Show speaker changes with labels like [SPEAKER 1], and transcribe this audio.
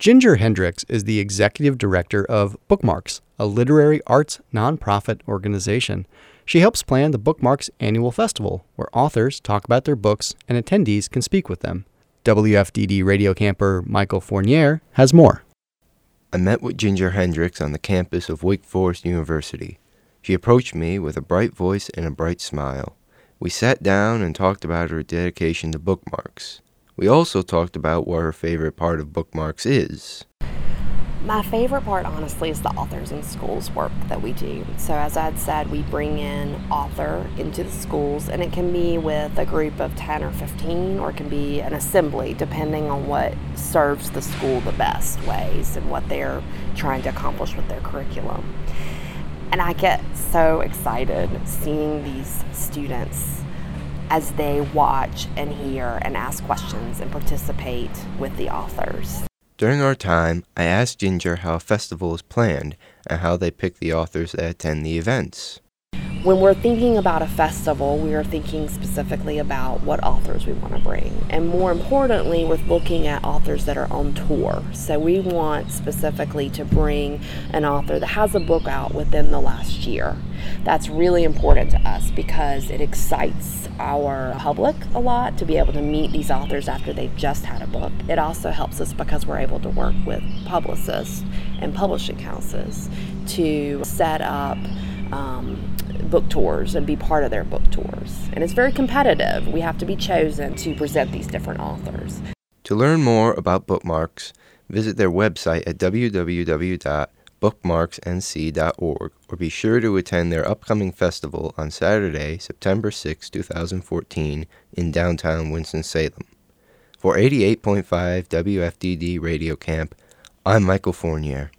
[SPEAKER 1] Ginger Hendricks is the executive director of Bookmarks, a literary arts nonprofit organization. She helps plan the Bookmarks annual festival, where authors talk about their books and attendees can speak with them. WFDD radio camper Michael Fournaier has more.
[SPEAKER 2] I met with Ginger Hendricks on the campus of Wake Forest University. She approached me with a bright voice and a bright smile. We sat down and talked about her dedication to bookmarks. We also talked about what her favorite part of bookmarks is.
[SPEAKER 3] My favorite part, honestly, is the authors in schools work that we do. So, as I had said, we bring in author into the schools, and it can be with a group of 10 or 15, or it can be an assembly, depending on what serves the school the best ways and what they're trying to accomplish with their curriculum. And I get so excited seeing these students as they watch and hear and ask questions and participate with the authors.
[SPEAKER 2] During our time, I asked Ginger how a festival is planned and how they pick the authors that attend the events.
[SPEAKER 3] When we're thinking about a festival, we are thinking specifically about what authors we want to bring. And more importantly, we're looking at authors that are on tour. So we want specifically to bring an author that has a book out within the last year. That's really important to us because it excites our public a lot to be able to meet these authors after they've just had a book. It also helps us because we're able to work with publicists and publishing houses to set up um, book tours and be part of their book tours. And it's very competitive. We have to be chosen to present these different authors.
[SPEAKER 2] To learn more about bookmarks, visit their website at www.bookmarksnc.org or be sure to attend their upcoming festival on Saturday, September 6, 2014, in downtown Winston-Salem. For 88.5 WFDD Radio Camp, I'm Michael Fournaier.